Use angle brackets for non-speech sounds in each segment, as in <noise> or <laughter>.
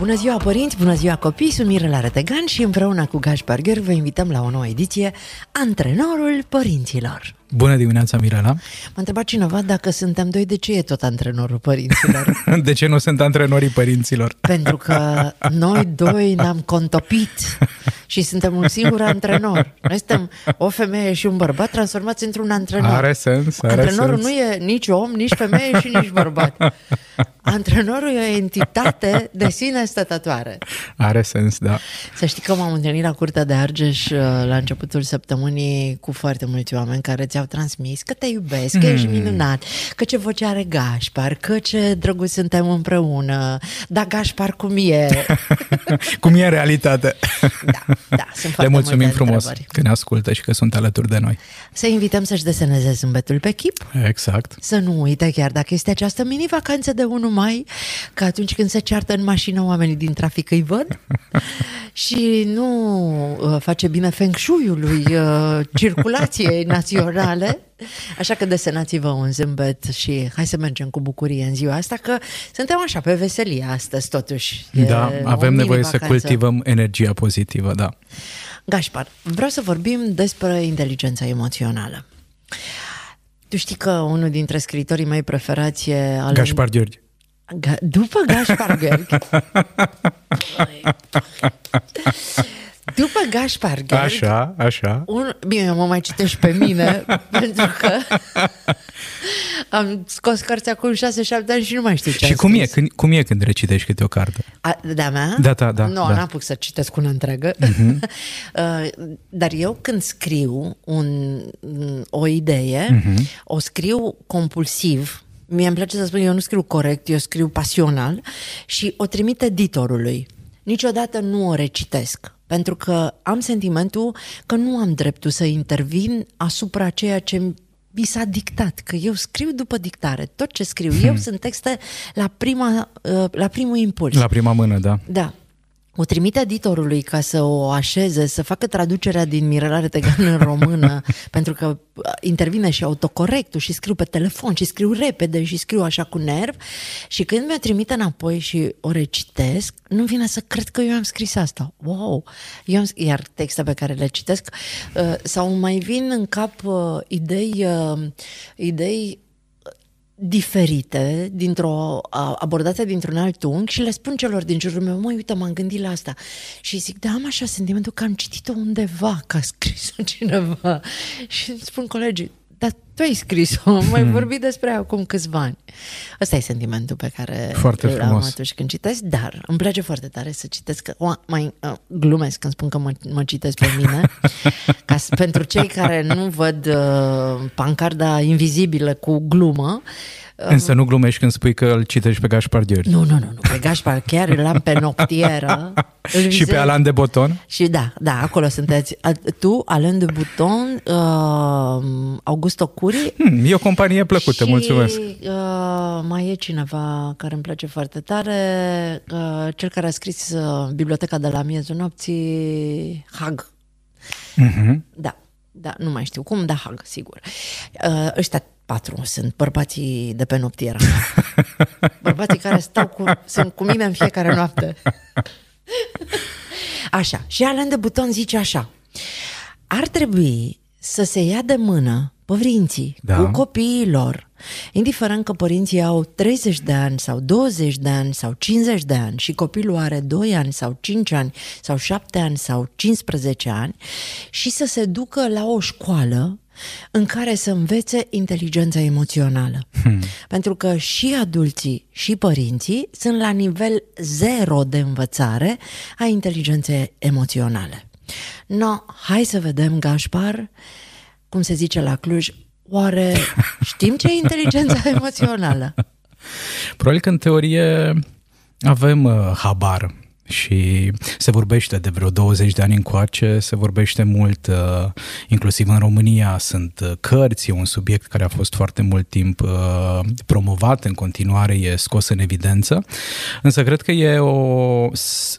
Bună ziua părinți, bună ziua copii, sunt Mirela Retegan și împreună cu Gaspar Gheorghi vă invităm la o nouă ediție Antrenorul Părinților. Bună dimineața, Mirela! M-a întrebat cineva dacă suntem doi, de ce e tot antrenorul părinților? <laughs> de ce nu sunt antrenorii părinților? Pentru că <laughs> noi doi ne-am contopit și suntem un singur antrenor. Noi suntem o femeie și un bărbat transformați într-un antrenor. Are sens, are Antrenorul sens. nu e nici om, nici femeie și nici bărbat. Antrenorul e o entitate de sine stătătoare. Are sens, da. Să știi că m-am întâlnit la Curtea de Argeș uh, la începutul săptămânii cu foarte mulți oameni care ți-au transmis că te iubesc, că ești minunat, că ce voce are Gașpar, că ce drăguț suntem împreună, da Gașpar cum e. <laughs> cum e în realitate. Da, da, sunt Le mulțumim frumos întrebări. că ne ascultă și că sunt alături de noi. Să invităm să-și deseneze zâmbetul pe chip, Exact. să nu uite chiar dacă este această mini-vacanță de 1 mai, că atunci când se ceartă în mașină oamenii din trafic îi văd <laughs> și nu uh, face bine feng shui-ului uh, circulației naționale, așa că desenați-vă un zâmbet și hai să mergem cu bucurie în ziua asta, că suntem așa pe veselie astăzi totuși. E Da, o avem nevoie să mini-vacanță. cultivăm energia pozitivă, da. Gașpar, vreau să vorbim despre inteligența emoțională. Tu știi că unul dintre scriitorii mei preferați e Alan... Gașpar Gheorghe. Ga- după Gașpar Gheorghe. <laughs> după Gașpar Gheorghe. Așa, așa. Un, bine, eu mă mai citești pe mine <laughs> pentru că am scos cărți acum 6-7 ani și nu mai știu ce Și am cum e, scris. când, cum e când recitești câte o carte? A, de-a mea? Da, da, da, Nu, da. Mhm. n-am să citesc una întreagă. Uh-huh. <laughs> Dar eu când scriu un, o idee, Mhm. uh-huh. o scriu compulsiv. Mie îmi place să spun, eu nu scriu corect, eu scriu pasional și o trimit editorului. Niciodată nu o recitesc, pentru că am sentimentul că nu am dreptul să intervin asupra ceea ce mi s-a dictat, că eu scriu după dictare. Tot ce scriu eu sunt texte la, prima, uh, la primul impuls. La prima mână, da. Da. O trimite editorului ca să o așeze, să facă traducerea din Mirela Retegan în română, <laughs> pentru că uh, intervine și autocorectul și scriu pe telefon și scriu repede și scriu așa cu nerv și când mi-o trimite înapoi și o recitesc, nu vine să cred că eu am scris asta. Wow! Eu am, iar texte pe care le citesc uh, sau mai vin în cap uh, idei, uh, idei diferite, dintr-o, a- abordate dintr-un alt unghi și le spun celor din jurul meu, măi, uite, m-am gândit la asta. Și zic, da, am așa sentimentul că am citit-o undeva, că a scris-o <laughs> cineva. Și îmi spun colegii, dar tu ai scris-o, am mai vorbit despre ea acum câțiva ani. Ăsta e sentimentul pe care Foarte îl am frumos. atunci când citesc, dar îmi place foarte tare să citesc, că- o, mai uh, glumesc când spun că mă, mă citesc pe mine, <laughs> ca să, pentru cei care nu văd uh, pancarda invizibilă cu glumă, Însă nu glumești când spui că îl citești pe Gașpar Gheorghe. nu, nu, nu, nu, pe Gașpar chiar îl am pe noptieră. <laughs> Îl Și pe vizez. Alan de Boton? Și da, da, acolo sunteți. A- Tu, Alain de Buton, uh, Augusto Curi. Hmm, e o companie plăcută, și, mulțumesc. Uh, mai e cineva care îmi place foarte tare, uh, cel care a scris uh, Biblioteca de la miezul nopții, Hag. Mhm. Da, da, nu mai știu cum, dar Hag, sigur. Uh, ăștia patru sunt bărbații de pe noptieră. <laughs> bărbații care stau cu, sunt cu mine în fiecare noapte. Așa, și Alain de Buton zice așa. Ar trebui să se ia de mână părinții Da. cu copiii lor, indiferent că părinții au 30 de ani sau 20 de ani sau 50 de ani și copilul are 2 ani sau 5 ani sau 7 ani sau 15 ani și să se ducă la o școală în care să învețe inteligența emoțională. Hmm. Pentru că și adulții și părinții sunt la nivel zero de învățare a inteligenței emoționale. No, hai să vedem, Gașpar, cum se zice la Cluj, oare știm ce e inteligența <laughs> emoțională? Probabil că în teorie avem uh, habar și se vorbește de vreo 20 de ani încoace, se vorbește mult, uh, inclusiv în România. Sunt uh, cărți, e un subiect care a fost foarte mult timp uh, promovat, în continuare e scos în evidență, însă cred că e o,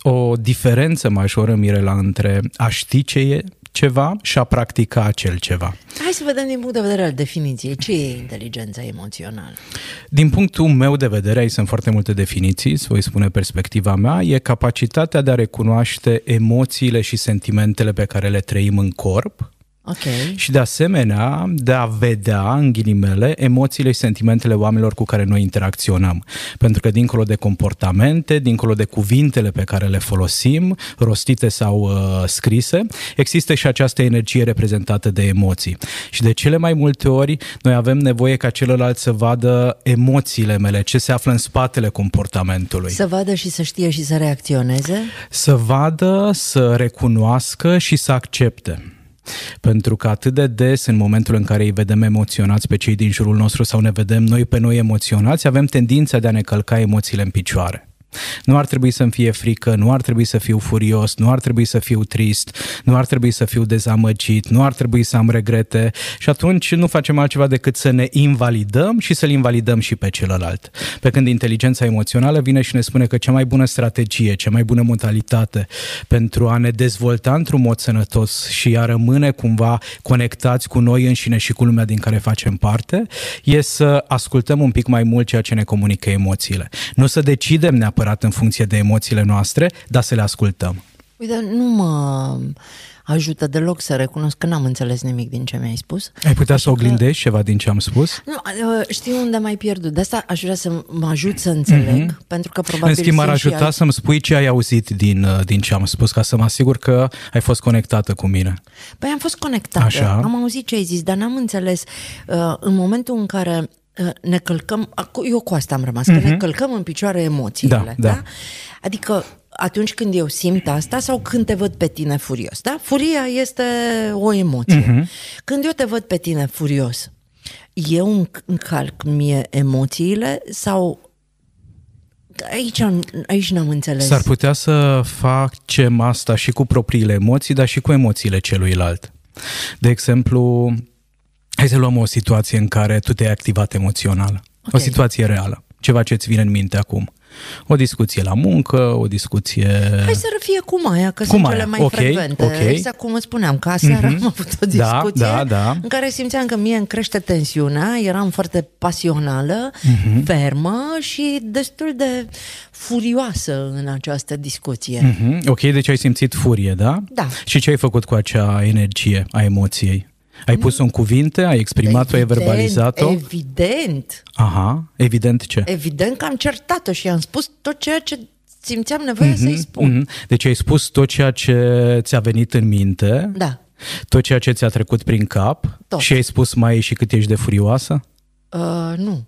o diferență majoră, Mirela, între a ști ce e ceva și a practica acel ceva. Hai să vedem din punct de vedere al definiției. Ce e inteligența emoțională? Din punctul meu de vedere, aici sunt foarte multe definiții, să voi spune perspectiva mea, e capacitatea de a recunoaște emoțiile și sentimentele pe care le trăim în corp, Okay. Și de asemenea, de a vedea, în ghilimele, emoțiile și sentimentele oamenilor cu care noi interacționăm. Pentru că dincolo de comportamente, dincolo de cuvintele pe care le folosim, rostite sau uh, scrise, există și această energie reprezentată de emoții. Și de cele mai multe ori, noi avem nevoie ca celălalt să vadă emoțiile mele, ce se află în spatele comportamentului. Să vadă și să știe și să reacționeze? Să vadă, să recunoască și să accepte. Pentru că atât de des, în momentul în care îi vedem emoționați pe cei din jurul nostru sau ne vedem noi pe noi emoționați, avem tendința de a ne călca emoțiile în picioare. Nu ar trebui să-mi fie frică, nu ar trebui să fiu furios, nu ar trebui să fiu trist, nu ar trebui să fiu dezamăgit, nu ar trebui să am regrete și atunci nu facem altceva decât să ne invalidăm și să-l invalidăm și pe celălalt. Pe când inteligența emoțională vine și ne spune că cea mai bună strategie, cea mai bună modalitate pentru a ne dezvolta într-un mod sănătos și a rămâne cumva conectați cu noi înșine și cu lumea din care facem parte, e să ascultăm un pic mai mult ceea ce ne comunică emoțiile. Nu să decidem neapărat neapărat în funcție de emoțiile noastre, dar să le ascultăm. Uite, nu mă ajută deloc să recunosc că n-am înțeles nimic din ce mi-ai spus. Ai putea Așa să oglindești că... ceva din ce am spus? Nu, știu unde m-ai pierdut. De asta aș vrea să mă ajut să înțeleg, mm-hmm. pentru că probabil... În schimb, m-ar ajuta alt... să-mi spui ce ai auzit din, uh, din ce am spus, ca să mă asigur că ai fost conectată cu mine. Păi am fost conectată, Așa. am auzit ce ai zis, dar n-am înțeles. Uh, în momentul în care Uh, ne călcăm, eu cu asta am rămas, uh-huh. că ne mhm. călcăm în picioare emoțiile. Da, da. da? Adică atunci când eu simt asta sau când te văd pe tine furios. Da? Furia este o emoție. Uh-huh. Când eu te văd pe tine furios, eu încalc mie emoțiile sau Aici, aici n-am înțeles. S-ar putea să facem asta și cu propriile emoții, dar și cu emoțiile celuilalt. De exemplu, Hai să luăm o situație în care tu te-ai activat emoțional. Okay. O situație reală. Ceva ce îți vine în minte acum. O discuție la muncă, o discuție... Hai să fie cum aia, că cum sunt aia? cele mai okay, frecvente. Okay. Exact cum îți spuneam, că aseară mm-hmm. am avut o da, discuție da, da, da. în care simțeam că mie îmi crește tensiunea, eram foarte pasională, mm-hmm. fermă și destul de furioasă în această discuție. Mm-hmm. Ok, deci ai simțit furie, da? Da. Și ce ai făcut cu acea energie a emoției? Ai pus-o în cuvinte? Ai exprimat-o? Ai verbalizat-o? Evident. Aha, evident ce? Evident că am certat-o și am spus tot ceea ce simțeam nevoie mm-hmm, să-i spun. Mm-hmm. Deci ai spus tot ceea ce ți-a venit în minte? Da. Tot ceea ce ți-a trecut prin cap? Tot. Și ai spus mai și cât ești de furioasă? Uh, nu.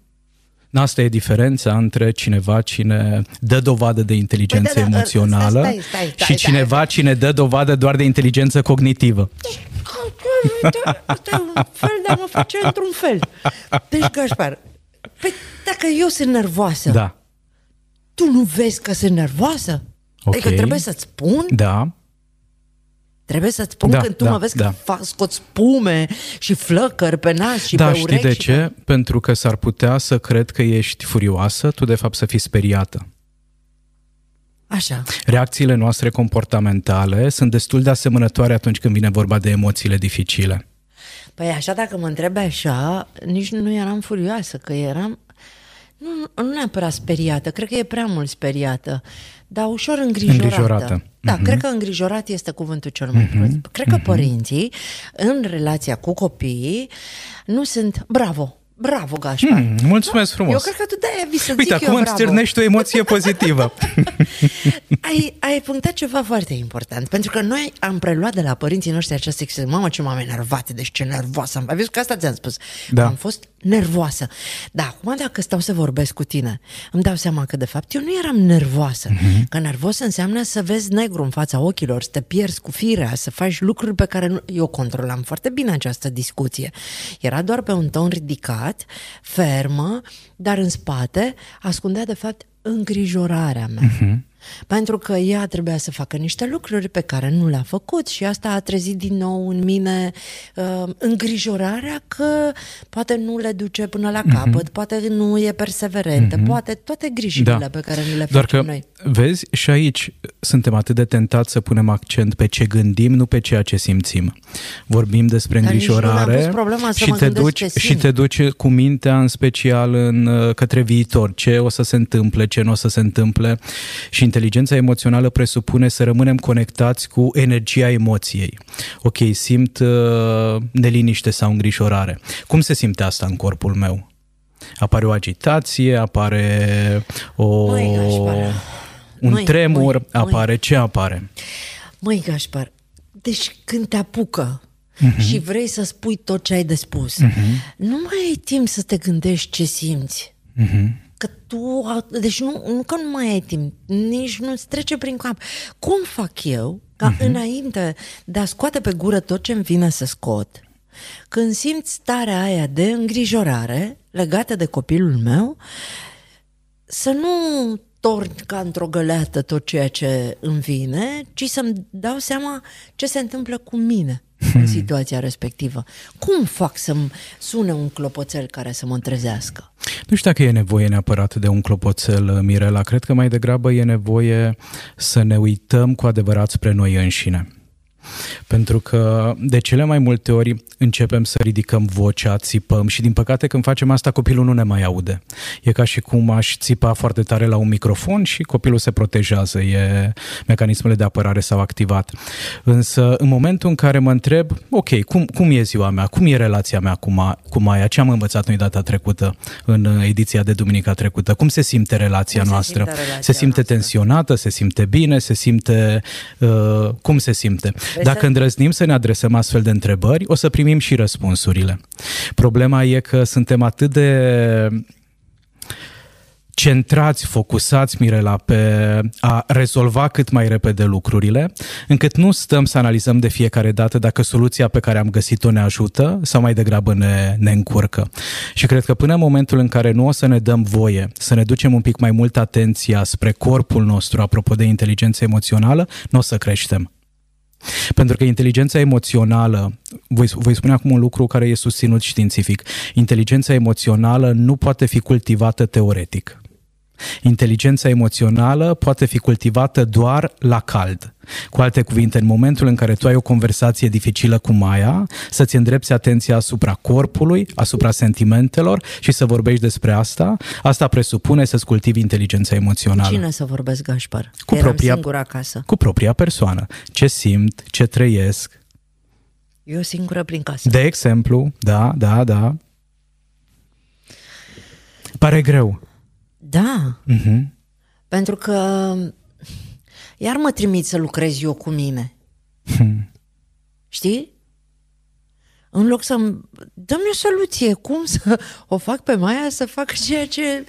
Asta e diferența între cineva cine dă dovadă de inteligență păi, da, da, emoțională stai, stai, stai, și cineva stai. cine dă dovadă doar de inteligență cognitivă. Asta e un fel de a mă face într-un fel. Deci, Gașpar, păi dacă eu sunt nervoasă, da. tu nu vezi că sunt nervoasă? Okay. Adică trebuie să-ți spun? Da. Trebuie să-ți spun da, când tu da, mă vezi da. că fac, scot spume și flăcări pe nas și da, pe urechi. Da, știi de ce? Pe... Pentru că s-ar putea să cred că ești furioasă, tu de fapt să fii speriată. Așa. Reacțiile noastre comportamentale sunt destul de asemănătoare atunci când vine vorba de emoțiile dificile. Păi așa, dacă mă întrebi așa, nici nu eram furioasă, că eram nu, nu neapărat speriată, cred că e prea mult speriată, dar ușor îngrijorată. Îngrijorată. Da, mm-hmm. cred că îngrijorat este cuvântul cel mai mm-hmm. prost. Cred că mm-hmm. părinții, în relația cu copiii, nu sunt bravo, Bravo, Gașpar. Mm, mulțumesc da? frumos. Eu cred că tu de-aia vii să Uite, acum îmi stârnești o emoție pozitivă. <laughs> ai, ai punctat ceva foarte important, pentru că noi am preluat de la părinții noștri această expresie. Mamă, ce m-am enervat, deci ce nervoasă am. Ai văzut că asta ți-am spus. Da. Am fost nervoasă. Da, acum dacă stau să vorbesc cu tine, îmi dau seama că de fapt eu nu eram nervoasă. Mm-hmm. Că nervos înseamnă să vezi negru în fața ochilor, să te pierzi cu firea, să faci lucruri pe care nu... Eu controlam foarte bine această discuție. Era doar pe un ton ridicat, fermă, dar în spate ascundea de fapt îngrijorarea mea. Mm-hmm. Pentru că ea trebuia să facă niște lucruri pe care nu le-a făcut și asta a trezit din nou în mine uh, îngrijorarea că poate nu le duce până la Mhm. capăt, mm-hmm. poate nu e perseverentă, mm-hmm. poate toate grijile Da. pe care ni le Doar facem că, noi. vezi, și aici suntem atât de tentați să punem accent pe ce gândim, nu pe ceea ce simțim. Vorbim despre Dar nici nu mi-am îngrijorare pus problema să și, mă te gândesc duci, ce și simt. te duci cu mintea în special în, uh, către viitor, ce o să se întâmple, ce nu o să se întâmple și inteligența emoțională presupune să rămânem conectați cu energia emoției. Ok, simt uh, neliniște sau îngrijorare. Cum se simte asta în corpul meu? Apare o agitație, apare o, Măi, Gașpar, un măi, tremur, măi, măi. apare ce apare? Măi, Gașpar, deci când te apucă Mhm. și vrei să spui tot ce ai de spus, nu mai ai timp să te gândești ce simți. Mhm. Că tu, deci nu, nu că nu mai ai timp, nici nu-ți trece prin cap. Cum fac eu ca Mhm. înainte de a scoate pe gură tot ce îmi vine să scot, când simt starea aia de îngrijorare legată de copilul meu, să nu torn ca într-o găleată tot ceea ce îmi vine, ci să-mi dau seama ce se întâmplă cu mine în situația respectivă. Cum fac să-mi sune un clopoțel care să mă trezească? Nu știu dacă e nevoie neapărat de un clopoțel, Mirela. Cred că mai degrabă e nevoie să ne uităm cu adevărat spre noi înșine. Pentru că de cele mai multe ori începem să ridicăm vocea, țipăm și din păcate când facem asta copilul nu ne mai aude. E ca și cum aș țipa foarte tare la un microfon și copilul se protejează, e mecanismele de apărare s-au activat. Însă în momentul în care mă întreb, ok, cum, cum e ziua mea, cum e relația mea cu, Ma, cu Maia, ce am învățat noi data trecută în ediția de duminica trecută, cum se simte relația Cum se noastră? simte relația se simte noastră? tensionată, se simte bine, se simte... Uh, cum se simte? Vezi Dacă să- îndrăznim să ne adresăm astfel de întrebări, o să primim și răspunsurile. Problema e că suntem atât de centrați, focusați, Mirela, pe a rezolva cât mai repede lucrurile, încât nu stăm să analizăm de fiecare dată dacă soluția pe care am găsit-o ne ajută sau mai degrabă ne, ne încurcă. Și cred că până în momentul în care nu o să ne dăm voie să ne ducem un pic mai mult atenția spre corpul nostru, apropo de inteligență emoțională, nu o să creștem. Pentru că inteligența emoțională, voi, voi spune acum un lucru care e susținut științific, inteligența emoțională nu poate fi cultivată teoretic. Inteligența emoțională poate fi cultivată doar la cald. Cu alte cuvinte, în momentul în care tu ai o conversație dificilă cu Maia, să-ți îndrepți atenția asupra corpului, asupra sentimentelor și să vorbești despre asta, asta presupune să-ți cultivi inteligența emoțională. Cine să vorbesc, Gașpar? Cu Eram propria- singură acasă. Cu propria persoană. Ce simt, ce trăiesc, Eu singură prin casă. De exemplu, da, da, da. Pare greu. Da, Uh-huh. pentru că iar mă trimit să lucrez eu cu mine. Știi? În loc să dăm o soluție, cum să o fac pe Maia să facă ceea ce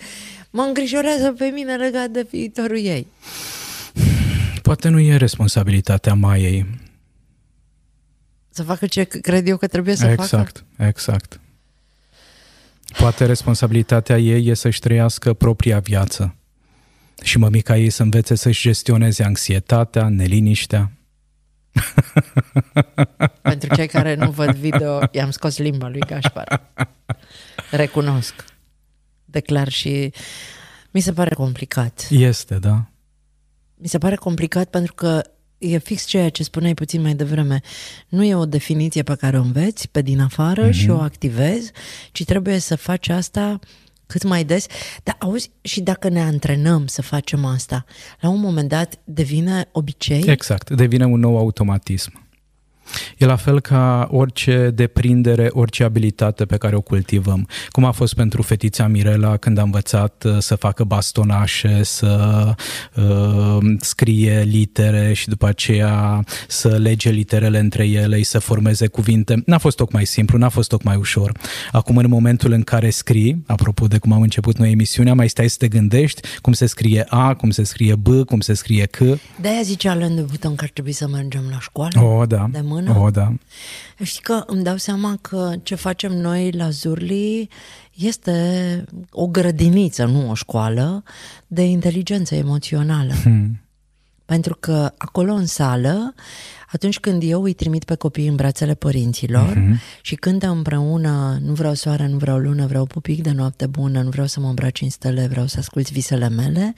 mă îngrijorează pe mine legat de viitorul ei. Poate nu e responsabilitatea Maiei. Să facă ce cred eu că trebuie să facă. exact, exact. Poate responsabilitatea ei e să-și trăiască propria viață. Și mămica ei să învețe să-și gestioneze anxietatea, neliniștea. <laughs> Pentru cei care nu văd video, i-am scos limba lui Gașpar. Recunosc. Declar și mi se pare complicat. Este, da? Mi se pare complicat pentru că e fix ceea ce spuneai puțin mai devreme. Nu e o definiție pe care o înveți pe din afară mm-hmm. și o activezi, ci trebuie să faci asta cât mai des. Dar auzi, și dacă ne antrenăm să facem asta, la un moment dat devine obicei? Exact, devine un nou automatism. E la fel ca orice deprindere, orice abilitate pe care o cultivăm. Cum a fost pentru fetița Mirela când a învățat uh, să facă bastonașe, să uh, scrie litere și după aceea să lege literele între ele, să formeze cuvinte. N-a fost tocmai simplu, n-a fost tocmai ușor. Acum, în momentul în care scrii, apropo de cum am început noi emisiunea, mai stai să te gândești cum se scrie A, cum se scrie B, cum se scrie C. De-aia zicea Alain de Botton că ar trebui să mergem la școală. O, da. De mână? O, da. Știi că îmi dau seama că ce facem noi la Zurli este o grădiniță, nu o școală, de inteligență emoțională. Hmm. Pentru că acolo în sală, atunci când eu îi trimit pe copii în brațele părinților uh-huh. și cântă împreună Nu vreau soare, nu vreau lună, vreau pupic de noapte bună, nu vreau să mă îmbraci în stele, vreau să asculți visele mele,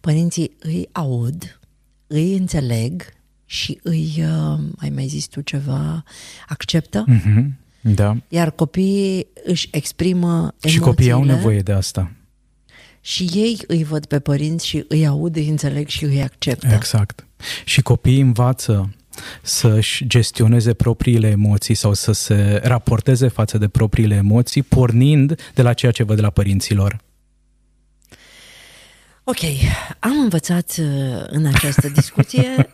părinții îi aud, îi înțeleg și îi, uh, ai mai zis tu ceva, acceptă. Uh-huh. Da. Iar copiii își exprimă emoțiile. Și copiii au nevoie de asta. Și ei îi văd pe părinți și îi aud, îi înțeleg și îi acceptă. Exact. Și copiii învață să-și gestioneze propriile emoții sau să se raporteze față de propriile emoții, pornind de la ceea ce văd de la părinților. Ok, am învățat uh, în această discuție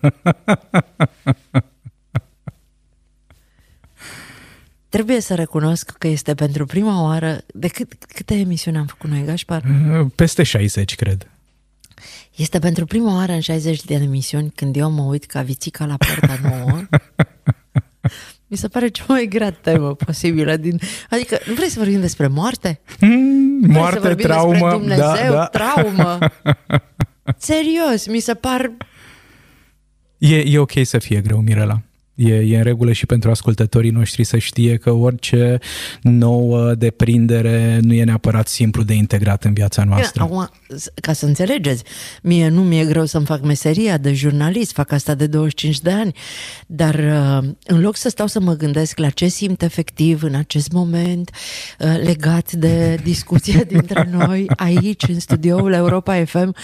Trebuie să recunosc că este pentru prima oară... De cât, câte emisiuni am făcut noi, Gașpar? Uh, peste 60, cred. Este pentru prima oară în 60 de emisiuni când eu mă uit ca vițica la poarta nouă. <laughs> Mi se pare cea mai grea temă posibilă. Din... Adică, nu vrei să vorbim despre moarte? Mm, moarte, traumă. Despre Dumnezeu, da, da. traumă. <laughs> Serios, mi se par... E, e ok să fie greu, Mirela. E, e în regulă și pentru ascultătorii noștri să știe că orice nouă deprindere nu e neapărat simplu de integrat în viața noastră. Acum, ca să înțelegeți, mie nu mi-e greu să-mi fac meseria de jurnalist, fac asta de 25 de ani, dar uh, în loc să stau să mă gândesc la ce simt efectiv în acest moment uh, legat de discuția <laughs> dintre noi aici în studioul Europa FM,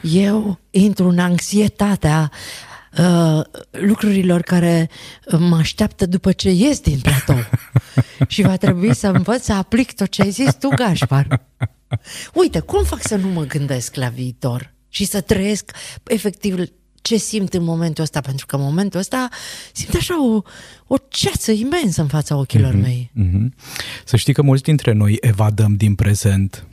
eu intru în anxietatea Uh, lucrurilor care mă așteaptă după ce ies din platou. <laughs> și va trebui să învăț să aplic tot ce ai zis tu, Gașpar. Uite, cum fac să nu mă gândesc la viitor și să trăiesc efectiv ce simt în momentul ăsta, pentru că în momentul ăsta simt așa o, o ceață imensă în fața ochilor mm-hmm, mei. Mm-hmm. Să știi că mulți dintre noi evadăm din prezent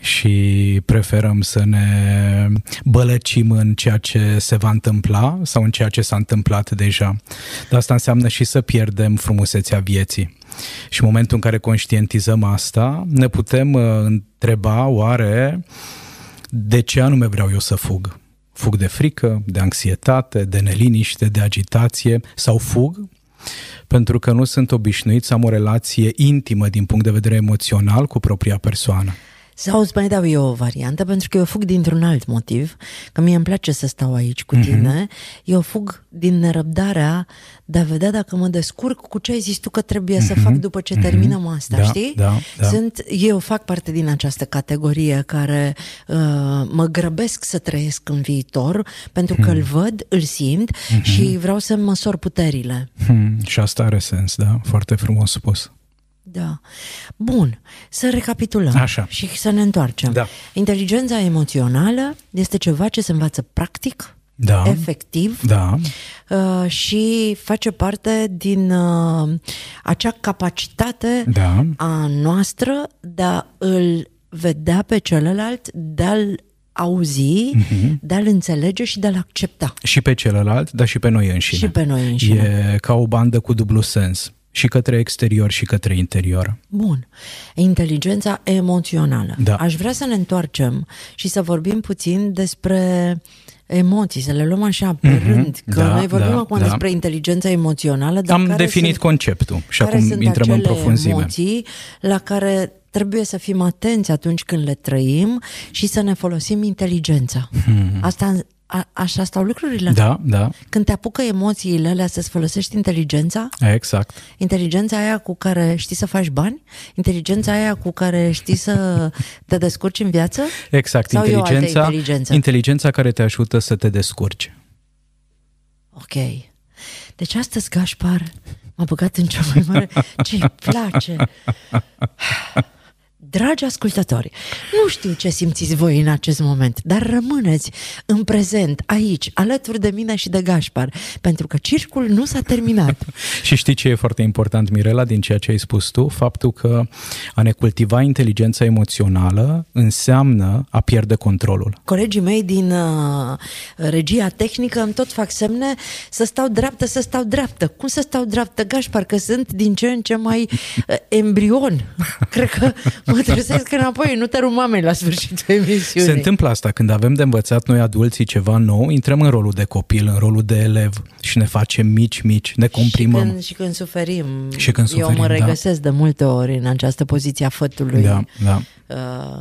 și preferăm să ne bălăcim în ceea ce se va întâmpla sau în ceea ce s-a întâmplat deja. Dar asta înseamnă și să pierdem frumusețea vieții. Și în momentul în care conștientizăm asta, ne putem uh, întreba oare de ce anume vreau eu să fug? Fug de frică, de anxietate, de neliniște, de agitație sau fug pentru că nu sunt obișnuit să am o relație intimă din punct de vedere emoțional cu propria persoană. Sau îți mai dau eu o variantă, pentru că eu fug dintr-un alt motiv, că mie îmi place să stau aici cu mhm. tine, mm-hmm. eu fug din nerăbdarea de a vedea dacă mă descurc cu ce ai zis tu că trebuie mm-hmm. să fac după ce mm-hmm. terminăm asta, da, știi? Da, da. Sunt, eu fac parte din această categorie care uh, mă grăbesc să trăiesc în viitor, pentru că mm-hmm. îl văd, îl simt mm-hmm. și vreau să măsor puterile. Mm, și asta are sens, da? Foarte frumos spus. Da. Bun, să recapitulăm Așa. și să ne întoarcem. Da. Inteligența emoțională este ceva ce se învață practic, da. efectiv da. Uh, și face parte din uh, acea capacitate da. a noastră de a îl vedea pe celălalt, de a-l auzi, uh-huh. de a-l înțelege și de a-l accepta. Și pe celălalt, dar și pe noi înșine. Și pe noi înșine. E ca o bandă cu dublu sens și către exterior și către interior. Bun. Inteligența emoțională. Da. Aș vrea să ne întoarcem și să vorbim puțin despre emoții, să le luăm așa pe mm-hmm. rând, că da, noi vorbim da, acum da. despre inteligența emoțională. Dar Am care definit sunt, conceptul și acum intrăm în profunzime. emoții la care trebuie să fim atenți atunci când le trăim și să ne folosim inteligența. Hmm. Asta a, așa stau lucrurile? Da, da. Când te apucă emoțiile alea să-ți folosești inteligența? Exact. Inteligența aia cu care știi să faci bani? Inteligența aia cu care știi să te descurci în viață? Exact. Sau inteligența, inteligență? inteligența care te ajută să te descurci. Ok. Deci astăzi, Gașpar, m-a băgat în cea mai mare... <laughs> Ce-i place? Dragi ascultători, nu știu ce simțiți voi în acest moment, dar rămâneți în prezent, aici, alături de mine și de Gașpar, pentru că circul nu s-a terminat. <laughs> și știi ce e foarte important, Mirela, din ceea ce ai spus tu? Faptul că a ne cultiva inteligența emoțională înseamnă a pierde controlul. Colegii mei din uh, regia tehnică îmi tot fac semne să stau dreaptă, să stau dreaptă. Cum să stau dreaptă, Gașpar? Că sunt din ce în ce mai uh, embrion. <laughs> Cred că mă mă trezesc înapoi, nu te mamei la sfârșitul emisiunii. Se întâmplă asta când avem de învățat noi adulții ceva nou, intrăm în rolul de copil, în rolul de elev și ne facem mici, mici, ne comprimăm. Și când, și când suferim. Și când Eu suferim, mă da. regăsesc de multe ori în această poziție a fătului. Da, da. Uh,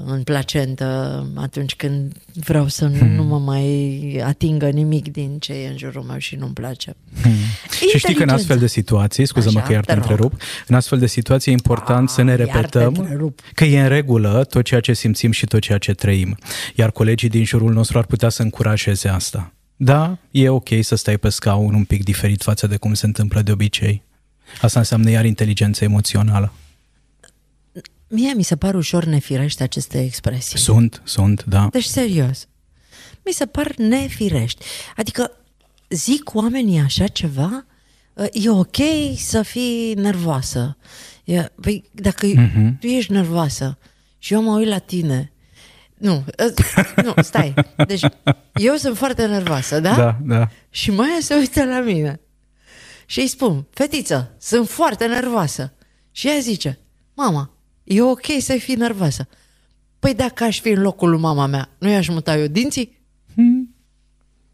în placentă atunci când vreau să nu, nu mă mai atingă nimic din ce e în jurul meu și nu-mi place. Hmm. Și știi că în Inteligența. astfel de situații, scuză-mă Așa, că iar te te rog. întrerup, în astfel de situații e important să ne iar te repetăm întrerup. că e în regulă tot ceea ce simțim și tot ceea ce trăim. Iar colegii din jurul nostru ar putea să încurajeze asta. Da, e ok să stai pe scaun un pic diferit față de cum se întâmplă de obicei. Asta înseamnă iar inteligență emoțională. Mie mi se par ușor nefirește aceste expresii. Sunt, sunt, da. Deci, serios, mi se par nefirești. Adică zic oamenii așa ceva, uh, e ok să fii nervoasă. E, păi, dacă Mhm. tu ești nervoasă și eu mă uit la tine, nu, uh, nu, stai. Deci, eu sunt foarte nervoasă, da? Da, da. Și Maia se uită la mine și îi spun, fetiță, sunt foarte nervoasă. Și ea zice, mama, e ok să fii nervoasă. Păi dacă aș fi în locul lui mama mea, nu i-aș muta eu dinții?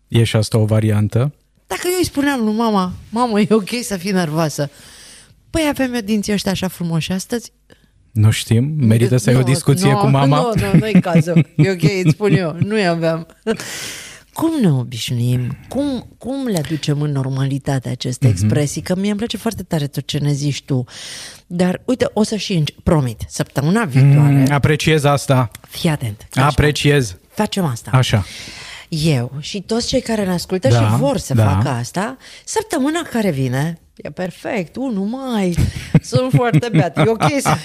E și asta o variantă. Dacă eu îi spuneam lui mama, mamă, e ok să fii nervoasă, păi avem eu dinții ăștia așa frumoși astăzi? Nu știm, merită să ai o Nu, discuție nu, cu mama. Nu, nu, nu-i cazul. <laughs> E ok, îți spun eu. Nu aveam. Cum ne obișnuim? Cum, cum le aducem în normalitate aceste Mhm. expresii? Că mie îmi place foarte tare tot ce ne zici tu. Dar, uite, o să și înce- promit, săptămâna viitoare, Mm, apreciez asta. fii atent, că așa, Apreciez. facem asta. Așa. Eu și toți cei care ne ascultă Da, și vor să da. facă asta, săptămâna care vine, e perfect, 1 mai, <laughs> sunt foarte beat, e ok să...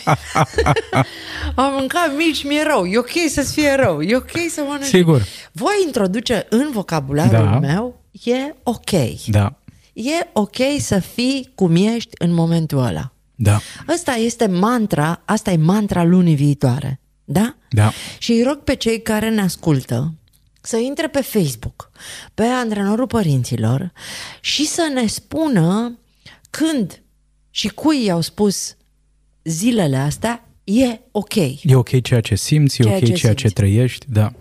<laughs> Am mâncat mici, mi-e rău, e ok să-ți fie rău, e ok să mănânci. Sigur. Voi introduce în vocabularul Da. meu, e ok. Da, E ok să fii cum ești în momentul ăla. da, Ăsta este mantra, asta e mantra lunii viitoare. Da? da. Și îi rog pe cei care ne ascultă să intre pe Facebook, pe Antrenorul Părinților și să ne spună când și cui i-au spus zilele astea e ok. E ok ceea ce simți, e Ceea ok ce ceea ce simți. trăiești, da.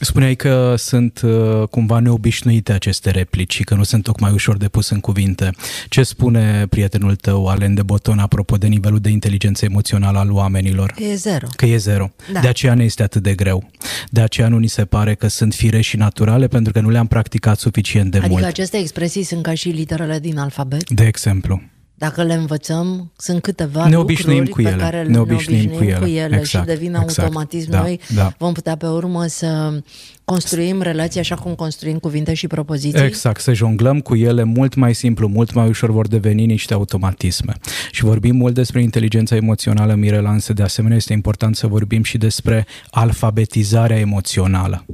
Spuneai că sunt uh, cumva neobișnuite aceste replici și că nu sunt tocmai ușor de pus în cuvinte. Ce spune prietenul tău, Alen de Boton, apropo de nivelul de inteligență emoțională al oamenilor? E zero. Că e zero. Da. De aceea ne este atât de greu. De aceea nu ni se pare că sunt fire și naturale pentru că nu le-am practicat suficient de Adică mult. aceste expresii sunt ca și literele din alfabet. De exemplu. Dacă le învățăm, sunt câteva Ne obișnuim lucruri cu pe ele. care Ne obișnuim cu ele. cu ele Exact, și devin exact. automatism. Da, Noi da. vom putea pe urmă să construim relații așa cum construim cuvinte și propoziții. Exact, să jonglăm cu ele mult mai simplu, mult mai ușor vor deveni niște automatisme. Și vorbim mult despre inteligența emoțională, Mirela, însă de asemenea este important să vorbim și despre alfabetizarea emoțională.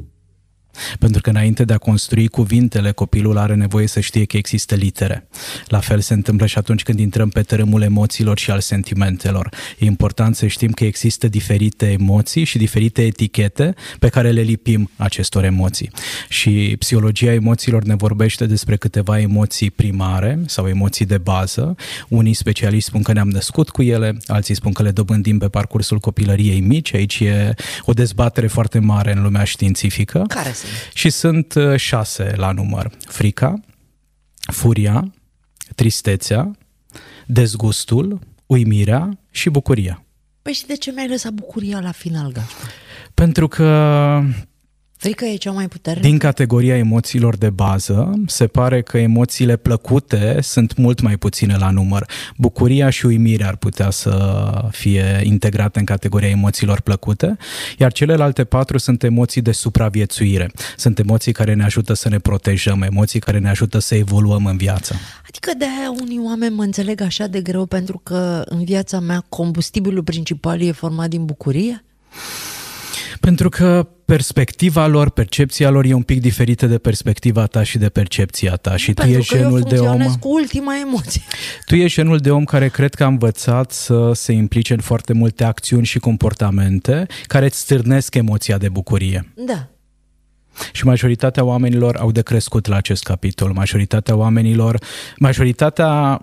Pentru că înainte de a construi cuvintele, copilul are nevoie să știe că există litere. La fel se întâmplă și atunci când intrăm pe tărâmul emoțiilor și al sentimentelor. E important să știm că există diferite emoții și diferite etichete pe care le lipim acestor emoții. Și psihologia emoțiilor ne vorbește despre câteva emoții primare sau emoții de bază. Unii specialiști spun că ne-am născut cu ele, alții spun că le dobândim pe parcursul copilăriei mici. Aici e o dezbatere foarte mare în lumea științifică. Care sunt? Și sunt uh, șase la număr. Frica, furia, tristețea, dezgustul, uimirea și bucuria. Păi și de ce mi-ai lăsat bucuria la final, Gașpar? Pentru că Frica e cea mai puternică? din categoria emoțiilor de bază, se pare că emoțiile plăcute sunt mult mai puține la număr. Bucuria și uimirea ar putea să fie integrate în categoria emoțiilor plăcute, iar celelalte patru sunt emoții de supraviețuire. Sunt emoții care ne ajută să ne protejăm, emoții care ne ajută să evoluăm în viață. Adică de aia unii oameni mă înțeleg așa de greu pentru că în viața mea combustibilul principal e format din bucurie? Pentru că perspectiva lor, percepția lor e un pic diferită de perspectiva ta și de percepția ta și tu pentru ești că eu genul de om... funcționez cu ultima emoție. Tu ești genul de om care cred că a învățat să se implice în foarte multe acțiuni și comportamente care îți stârnesc emoția de bucurie. Da. Și majoritatea oamenilor au de crescut la acest capitol. Majoritatea oamenilor, majoritatea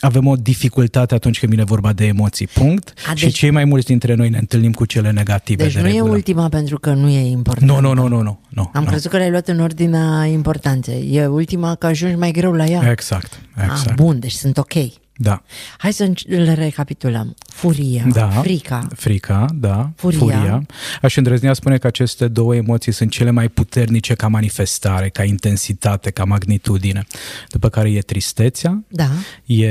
avem o dificultate atunci când vine vorba de emoții, punct. A, și deci- cei mai mulți dintre noi ne întâlnim cu cele negative Deci de nu regulă. e ultima pentru că nu e important. Nu, nu, nu, nu, nu. nu Am nu. crezut că le-ai luat în ordinea importanței. E ultima că ajungi mai greu la ea. Exact, Ah, exact. bun, deci sunt ok. Da. Hai să înc- le recapitulăm. Furia, Da. frica, Frica, da. Furia. Furia. Aș îndrăznea spune că aceste două emoții sunt cele mai puternice ca manifestare, ca intensitate, ca magnitudine. După care e tristețea, da, e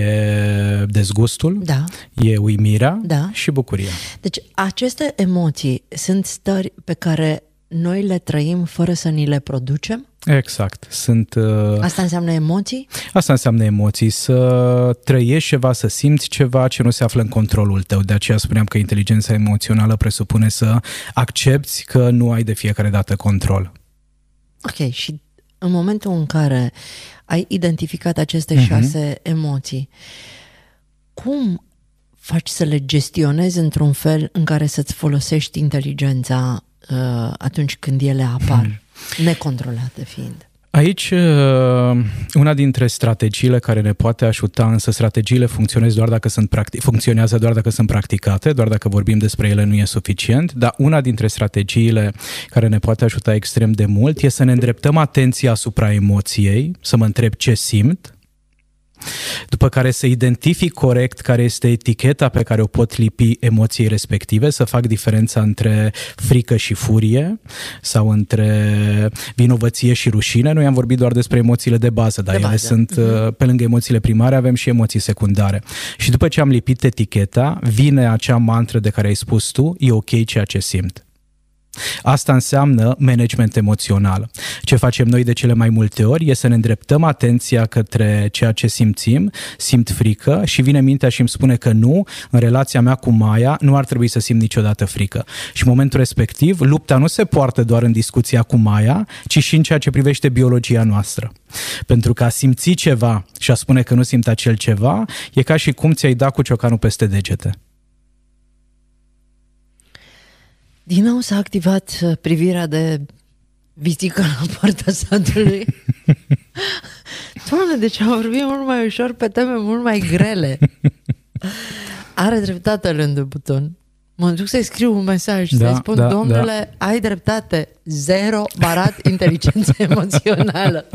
dezgustul, da. e uimirea Da. și bucuria. Deci aceste emoții sunt stări pe care noi le trăim fără să ni le producem? Exact. Sunt, uh, Asta înseamnă emoții? asta înseamnă emoții, să trăiești ceva, să simți ceva ce nu se află în controlul tău. De aceea spuneam că inteligența emoțională presupune să accepti că nu ai de fiecare dată control. Ok, și în momentul în care ai identificat aceste Mhm. șase emoții, cum faci să le gestionezi într-un fel în care să-ți folosești inteligența uh, atunci când ele apar, Mhm. <clears throat> necontrolate fiind? Aici, uh, una dintre strategiile care ne poate ajuta, însă strategiile funcționează doar dacă sunt practic, funcționează doar dacă sunt practicate, doar dacă vorbim despre ele nu e suficient, dar una dintre strategiile care ne poate ajuta extrem de mult e să ne îndreptăm atenția asupra emoției, să mă întreb ce simt, după care să identific corect care este eticheta pe care o pot lipi emoției respective, să fac diferența între frică și furie sau între vinovăție și rușine. Noi am vorbit doar despre emoțiile de bază, dar De ele bază. sunt, uh, pe lângă emoțiile primare, avem și emoții secundare. Și după ce am lipit eticheta, vine acea mantră de care ai spus tu, e ok ceea ce simt. Asta înseamnă management emoțional. Ce facem noi de cele mai multe ori e să ne îndreptăm atenția către ceea ce simțim, simt frică și vine mintea și îmi spune că nu, în relația mea cu Maia nu ar trebui să simt niciodată frică. Și în momentul respectiv, lupta nu se poartă doar în discuția cu Maia, ci și în ceea ce privește biologia noastră. Pentru că a simți ceva și a spune că nu simt acel ceva, e ca și cum ți-ai da cu ciocanul peste degete. Din nou s-a activat uh, privirea de vizică la poarta satului. <laughs> Doamne, deci am vorbit mult mai ușor pe teme mult mai grele. Are dreptate rândul buton. Mă duc să-i scriu un mesaj, Da, să-i spun, da, domnule, ai dreptate, zero barat inteligență <laughs> emoțională.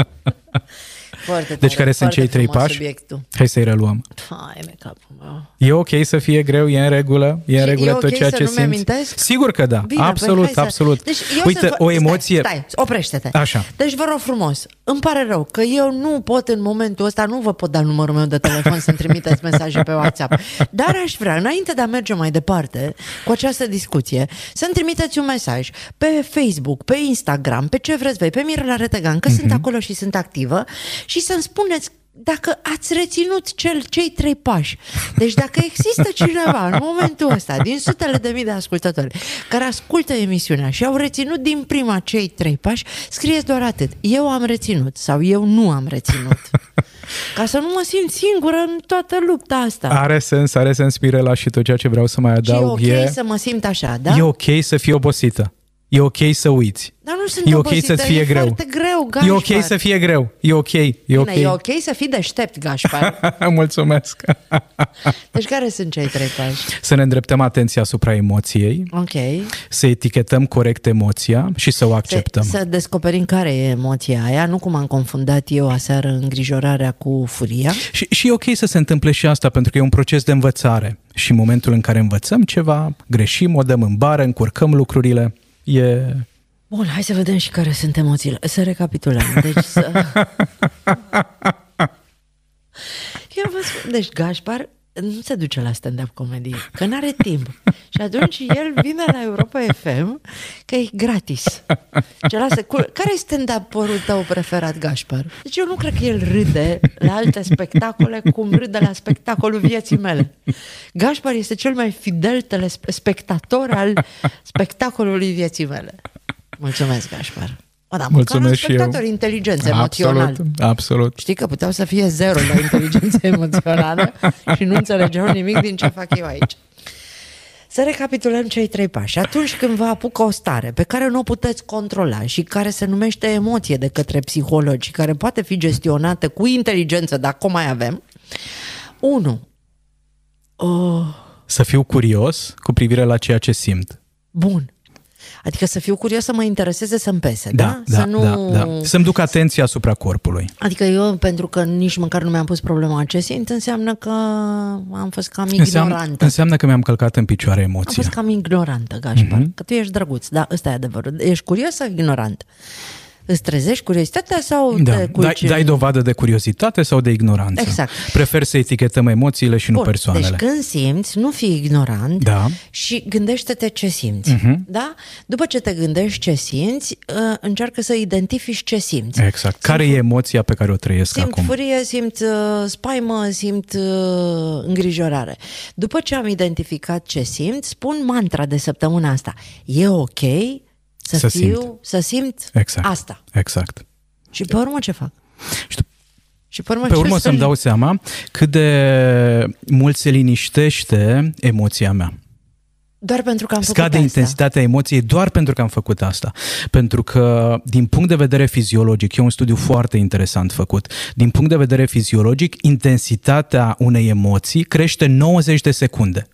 Foarte tare, Deci care sunt foarte cei trei frumos pași? Subiectul. Hai să-i reluăm. Hai, me capul meu. E ok să fie greu, e în regulă, e în Și regulă e tot ok ceea să ce nu-mi simți. amintesc? Sigur că da, Bine, absolut, păi hai să- absolut. Deci eu Uite, să o emoție... Stai, stai, oprește-te. Așa. Deci vă rog frumos, îmi pare rău că eu nu pot în momentul ăsta, nu vă pot da numărul meu de telefon să-mi trimiteți <laughs> mesaje pe WhatsApp. Dar aș vrea, înainte de a merge mai departe cu această discuție, să-mi trimiteți un mesaj pe Facebook, pe Instagram, pe ce vreți voi, pe Mirela Retegan, că Mhm. sunt acolo și sunt activă și să-mi spuneți dacă ați reținut cel, cei trei pași. Deci dacă există cineva în momentul ăsta, din sutele de mii de ascultători, care ascultă emisiunea și au reținut din prima cei trei pași, scrieți doar atât. Eu am reținut sau eu nu am reținut. Ca să nu mă simt singură în toată lupta asta. Are sens, are sens, Mirela, și tot ceea ce vreau să mai și e adaug ok e... să mă simt așa, da? E ok să fii obosită. E ok să uiți. Dar nu sunt E ok obosită, să-ți fie e greu. foarte greu, E ok Gașpar. să fie greu. E ok. E ok. Bine, e ok să fii deștept, Gașpar. <laughs> Mulțumesc. <laughs> Deci care sunt cei trei pași? să ne îndreptăm atenția asupra emoției, Ok. să etichetăm corect emoția și să o acceptăm. Să, să descoperim care e emoția aia, nu cum am confundat eu aseară îngrijorarea cu furia. Și, și e ok să se întâmple și asta, pentru că e un proces de învățare. Și în momentul în care învățăm ceva, greșim, o dăm în bară, încurcăm lucrurile, e... Bun, hai să vedem și care sunt emoțiile. Să recapitulăm. Deci, să... <laughs> Eu vă spun, deci Gașpar nu se duce la stand-up comedy, că n-are timp. Și atunci el vine la Europa FM, că e gratis. Ce lasă, cu... Care e stand-up-ul tău preferat, Gașpar? Deci eu nu cred că el râde la alte spectacole cum râde la spectacolul vieții mele. Gașpar este cel mai fidel telespectator al spectacolului vieții mele. Mulțumesc, Gașpar. O, da, măcar un Mulțumesc și eu. spectator inteligent, emoțional. Absolut, absolut. Știi că puteau să fie zero la inteligență <laughs> emoțională și nu înțelegeau nimic din ce fac eu aici. Să recapitulăm cei trei pași. Atunci când vă apucă o stare pe care nu o puteți controla și care se numește emoție de către psihologi și care poate fi gestionată cu inteligență, dacă o mai avem, Unu. Oh, Să fiu curios cu privire la ceea ce simt. bun. Adică să fiu curios să mă intereseze să-mi pese, da? Da, da, să nu... da, da. Să-mi duc atenția asupra corpului. Adică eu, pentru că nici măcar nu mi-am pus problema ce simt, înseamnă că am fost cam Înseamnă, ignorantă. înseamnă că mi-am călcat în picioare Am emoția. fost cam ignorantă, Gașpar. Mhm. Mm-hmm. Că tu ești drăguț, da, ăsta e adevărul. Ești curios sau ignorant? Îți trezești curiozitatea sau Da. te Dai, culci? dai dovadă de curiozitate sau de ignoranță? Exact. Prefer să etichetăm emoțiile și nu Bun, persoanele. Deci când simți, nu fi ignorant Da. și gândește-te ce simți. Uh-huh. Da? După ce te gândești ce simți, uh, încearcă să identifici ce simți. Exact. Care e emoția pe care o trăiesc Simt acum? furie, simt uh, spaimă, simt uh, îngrijorare. După ce am identificat ce simt, spun mantra de săptămâna asta. E ok să, Să fiu, simt. să simt Exact. asta. Exact. Și pe urmă ce fac? Și tu- Și pe urmă, Pe ce urmă să- să-mi dau seama cât de mult se liniștește emoția mea. Doar pentru că am Scade făcut asta. intensitatea emoției doar pentru că am făcut asta. Pentru că, din punct de vedere fiziologic, e un studiu foarte interesant făcut. Din punct de vedere fiziologic, intensitatea unei emoții crește 90 de secunde.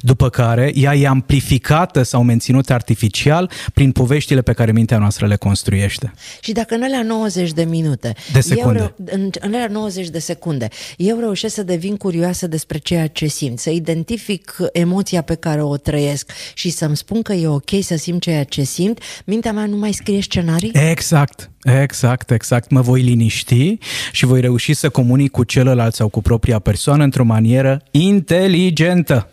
După care ea e amplificată sau menținută artificial prin poveștile pe care mintea noastră le construiește. Și dacă în alea 90 de minute, De secunde. Eu reu- în, în alea 90 de secunde, eu reușesc să devin curioasă despre ceea ce simt, să identific emoția pe care o trăiesc și să-mi spun că e ok să simt ceea ce simt, mintea mea nu mai scrie scenarii? Exact, exact, exact. Mă voi liniști și voi reuși să comunic cu celălalt sau cu propria persoană într-o manieră inteligentă.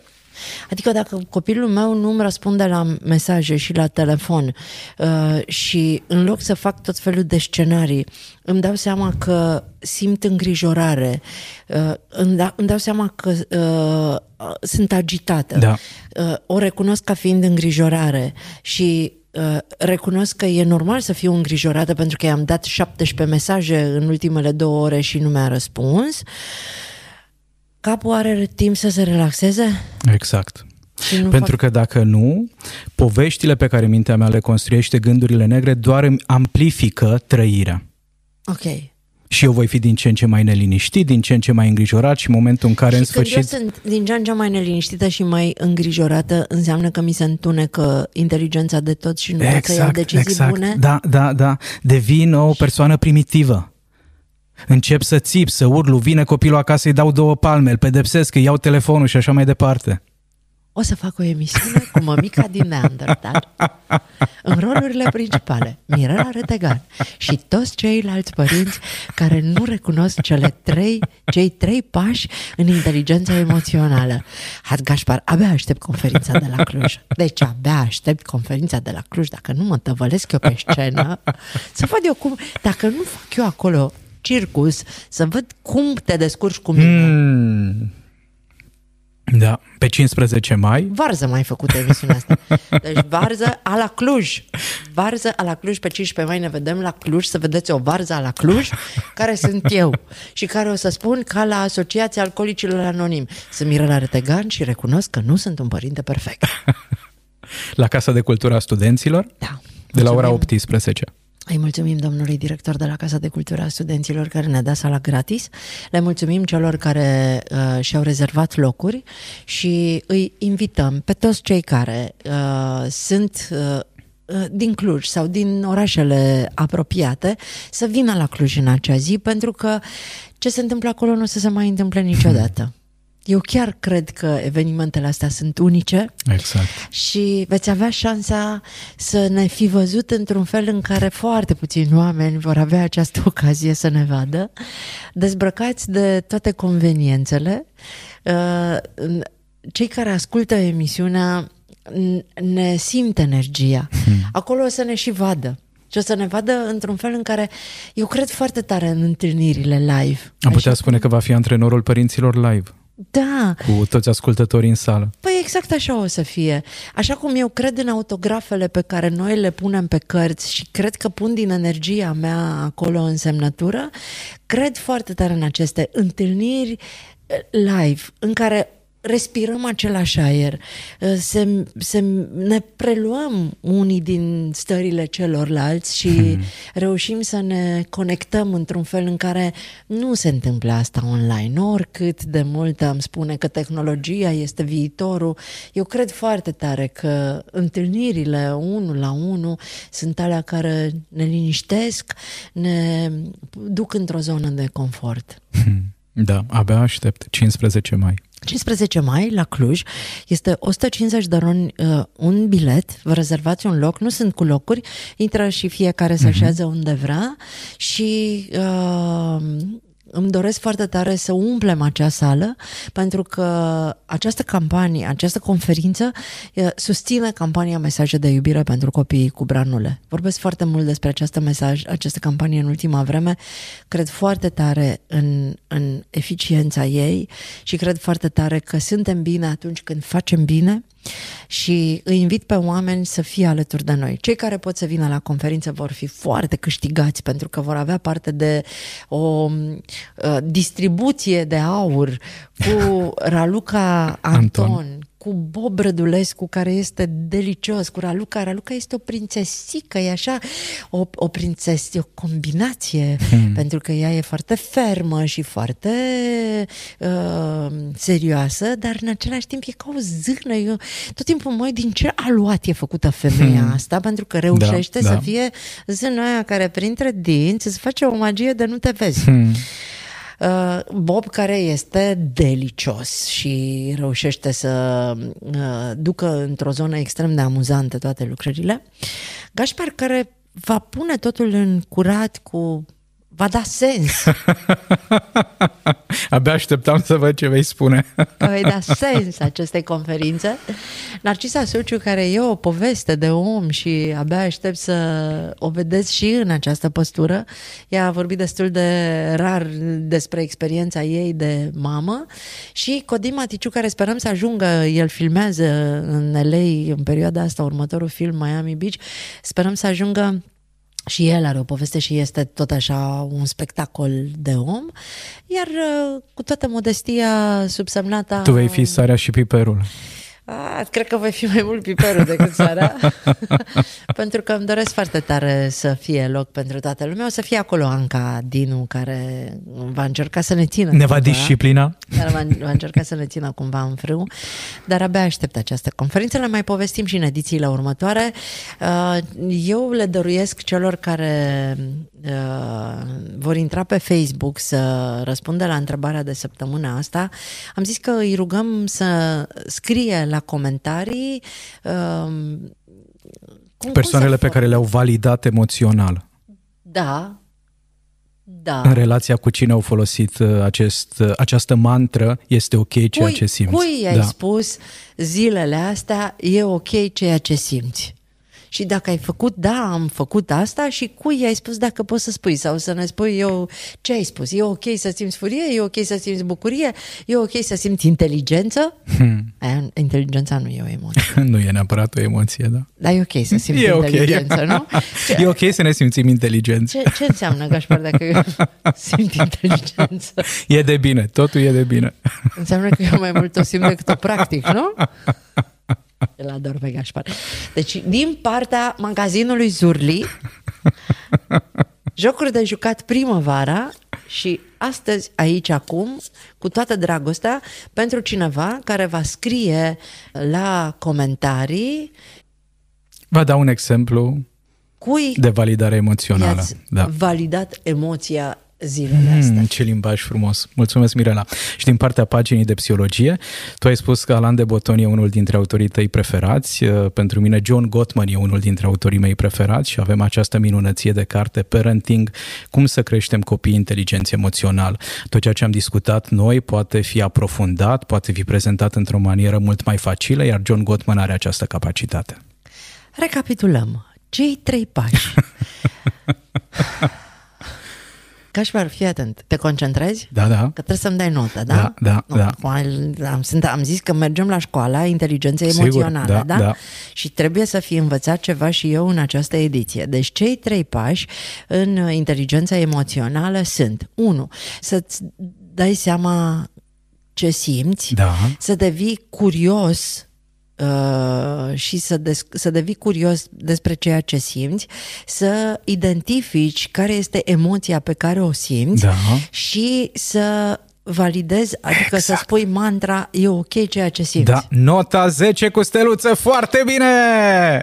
Adică dacă copilul meu nu îmi răspunde la mesaje și la telefon uh, și în loc să fac tot felul de scenarii, îmi dau seama că simt îngrijorare, uh, îmi, da, îmi dau seama că uh, uh, sunt agitată, Da. uh, o recunosc ca fiind îngrijorare și uh, recunosc că e normal să fiu îngrijorată pentru că i-am dat 17 mesaje în ultimele două ore și nu mi-a răspuns. Capul are timp să se relaxeze? Exact. Și nu Pentru că dacă nu, poveștile pe care mintea mea le construiește, gândurile negre, doar îmi amplifică trăirea. Ok. Și eu voi fi din ce în ce mai neliniștit, din ce în ce mai îngrijorat și în momentul în care și în când sfârșit... eu sunt din ce în ce mai neliniștită și mai îngrijorată, înseamnă că mi se întunecă inteligența de tot și nu pot să iau decizii bune? Da, da, da. Devin o persoană primitivă. Încep să țip, să urlu, vine copilul acasă, îi dau două palme, îl pedepsesc, îi iau telefonul și așa mai departe. O să fac o emisiune cu mămica din Neandertal în rolurile principale, Mirela Retegan și toți ceilalți părinți care nu recunosc cele trei, cei trei pași în inteligența emoțională. Hați Gașpar, abia aștept conferința de la Cluj. Deci abia aștept conferința de la Cluj. Dacă nu mă tăvălesc eu pe scenă, să văd eu cum, dacă nu fac eu acolo circus, să văd cum te descurci cu mine. Mm. Da, pe 15 mai, Varză mai făcut emisiunea asta. Deci varză a la Cluj. Varză a la Cluj pe 15 mai ne vedem la Cluj să vedeți o varză a la Cluj care sunt eu și care o să spun ca la Asociația Alcoolicilor Anonimi. Sunt Mirela Retegan și recunosc că nu sunt un părinte perfect. la Casa de Cultură a Studenților, Da. de la ora Mulțumim. 18. Îi mulțumim domnului director de la Casa de Cultură a Studenților care ne-a dat sala gratis. Le mulțumim celor care uh, și-au rezervat locuri și îi invităm pe toți cei care uh, sunt uh, uh, din Cluj sau din orașele apropiate să vină la Cluj în acea zi pentru că ce se întâmplă acolo nu o să se mai întâmple niciodată. <laughs> Eu chiar cred că evenimentele astea sunt unice Exact. și veți avea șansa să ne fi văzut într-un fel în care foarte puțini oameni vor avea această <laughs> ocazie să ne vadă, dezbrăcați de toate conveniențele. Uh, Cei care ascultă emisiunea n- ne simt energia. Acolo o să ne și vadă. Și o să ne vadă într-un fel în care eu cred foarte tare în întâlnirile live. Am putea Așa- spune că va fi antrenorul părinților live, Da, cu toți ascultătorii în sală. Păi exact așa o să fie. Așa cum eu cred în autografele pe care noi le punem pe cărți și cred că pun din energia mea acolo în semnătură, cred foarte tare în aceste întâlniri eh, live în care respirăm același aer, uh, se, se, ne preluăm unii din stările celorlalți și hmm. reușim să ne conectăm într-un fel în care nu se întâmplă asta online. Oricât de mult am spune că tehnologia este viitorul, eu cred foarte tare că întâlnirile unul la unul sunt alea care ne liniștesc, ne duc într-o zonă de confort. Hmm. <laughs> Da, abia aștept. 15 mai. 15 mai la Cluj este 150 de roni uh, un bilet, vă rezervați un loc, nu sunt cu locuri, intră și fiecare să mhm. așează uh-huh. unde vrea și uh, îmi doresc foarte tare să umplem acea sală pentru că această campanie, această conferință susține campania Mesaje de iubire pentru copiii cu branule. Vorbesc foarte mult despre această mesaj, această campanie în ultima vreme. Cred foarte tare în, în eficiența ei și cred foarte tare că suntem bine atunci când facem bine și îi invit pe oameni să fie alături de noi. Cei care pot să vină la conferință vor fi foarte câștigați pentru că vor avea parte de o uh, distribuție de aur cu Raluca Anton, Anton cu Bob Rădulescu, care este delicios, cu Raluca. Raluca este o prințesică, e așa, o, o prințesă, o combinație, hmm. pentru că ea e foarte fermă și foarte uh, serioasă, dar în același timp e ca o zână. Eu tot timpul mă din ce aluat e făcută femeia hmm. asta, pentru că reușește da, să da. fie zâna aia care printre dinți îți face o magie de nu te vezi. Hmm. Uh, Bob care este delicios și reușește să uh, ducă într-o zonă extrem de amuzantă toate lucrurile. Gașpar care va pune totul în curat cu va da sens. <laughs> Abia așteptam să văd ce vei spune. că vei da sens acestei conferințe. Narcisa Suciu, care e o poveste de om și abia aștept să o vedeți și în această postură. Ea a vorbit destul de rar despre experiența ei de mamă și Codim Maticiu, care sperăm să ajungă, el filmează în LA în perioada asta următorul film Miami Beach, sperăm să ajungă și el are o poveste și este tot așa un spectacol de om, iar uh, cu toată modestia subsemnată... Tu vei fi sarea și piperul. A, cred că voi fi mai mult piperul decât sarea, <laughs> pentru că îmi doresc foarte tare să fie loc pentru toată lumea. O să fie acolo Anca Dinu, care va încerca să ne țină. Ne va disciplina. Care va, va încerca să ne țină cumva în frâu, dar abia aștept această conferință. Le mai povestim și în edițiile următoare. Uh, eu le dăruiesc celor care uh, vor intra pe Facebook să răspundă la întrebarea de săptămâna asta. Am zis că îi rugăm să scrie la la comentarii. Um, cum, Persoanele cum pe care le-au validat emoțional. Da, da. În relația cu cine au folosit uh, acest, uh, această mantră, este ok ceea cui, ce simți. Cui ai da. spus zilele astea, e ok ceea ce simți? Și dacă ai făcut, da, am făcut asta și cui ai spus dacă poți să spui sau să ne spui eu ce ai spus. E ok să simți furie, e ok să simți bucurie, e ok să simți inteligență. Hmm. Aia, inteligența nu e o emoție. <laughs> nu e neapărat o emoție, da. Dar e ok să simți e inteligență, okay. nu? Ce, <laughs> e ok să ne simțim inteligenți. Ce, ce înseamnă, Gașpar, dacă eu <laughs> simt inteligență? E de bine, totul e de bine. Înseamnă că eu mai mult o simt decât o practic, nu? <laughs> Îl ador pe Gașpar. Deci, din partea magazinului Zurli, <laughs> jocuri de jucat primăvara și astăzi, aici, acum, cu toată dragostea, pentru cineva care va scrie la comentarii. Vă dau un exemplu cui de validare emoțională. Da. validat emoția zilele astea. Mm, ce limbaj frumos. Mulțumesc, Mirela. Și din partea paginii de psihologie, tu ai spus că Alan de Boton e unul dintre autorii tăi preferați. Uh, pentru mine, John Gottman e unul dintre autorii mei preferați și avem această minunăție de carte, Parenting, cum să creștem copii inteligenți emoțional. Tot ceea ce am discutat noi poate fi aprofundat, poate fi prezentat într-o manieră mult mai facilă, iar John Gottman are această capacitate. Recapitulăm. Cei trei pași. <laughs> Cașpar, fii atent, te concentrezi? Da, da. Că trebuie să-mi dai notă, da? Da, da, nu, da. Am, sunt, am zis că mergem la școala inteligenței Sigur, emoționale, da, da? da? Și trebuie să fi învățat ceva și eu în această ediție. Deci cei trei pași în inteligența emoțională sunt 1. Să-ți dai seama ce simți, Da. să devii curios uh, și să, des- să devii curios despre ceea ce simți, să identifici care este emoția pe care o simți Da. și să validezi, adică să spui mantra, e ok ceea ce simți. Da, nota 10 cu steluță, foarte bine!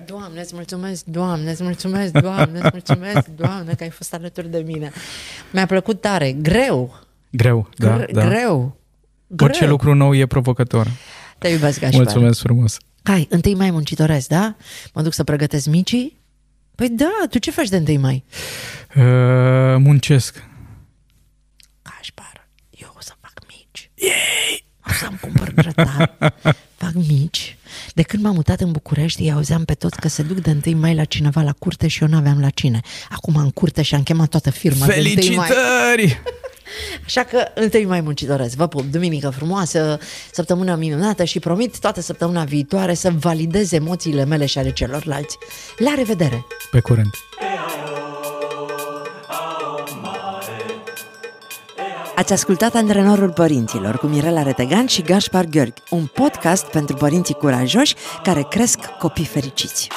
Doamne, îți mulțumesc, Doamne, îți mulțumesc, Doamne, îți mulțumesc, <laughs> Doamne, că ai fost alături de mine. Mi-a plăcut tare, greu, Greu, da, gre- da. greu, Orice greu. lucru nou e provocător. Te iubesc, Gașpar. Mulțumesc frumos. Hai, întâi mai muncitoresc, da? Mă duc să pregătesc micii? Păi da, tu ce faci de întâi mai? Uh, muncesc. Gașpar, eu o să fac mici. Yay! O să-mi cumpăr grătar, <laughs> fac mici. De când m-am mutat în București, îi auzeam pe toți că se duc de întâi mai la cineva la curte și eu n-aveam la cine. Acum în curte și am chemat toată firma de întâi mai. <laughs> Felicitări! Așa că întâi mai muncitoresc. Vă pup, duminică frumoasă, săptămână minunată și promit toată săptămâna viitoare să validez emoțiile mele și ale celorlalți. La revedere! Pe curând. Ați ascultat Antrenorul Părinților cu Mirela Retegan și Gaspar Gheorghi, un podcast pentru părinții curajoși care cresc copii fericiți.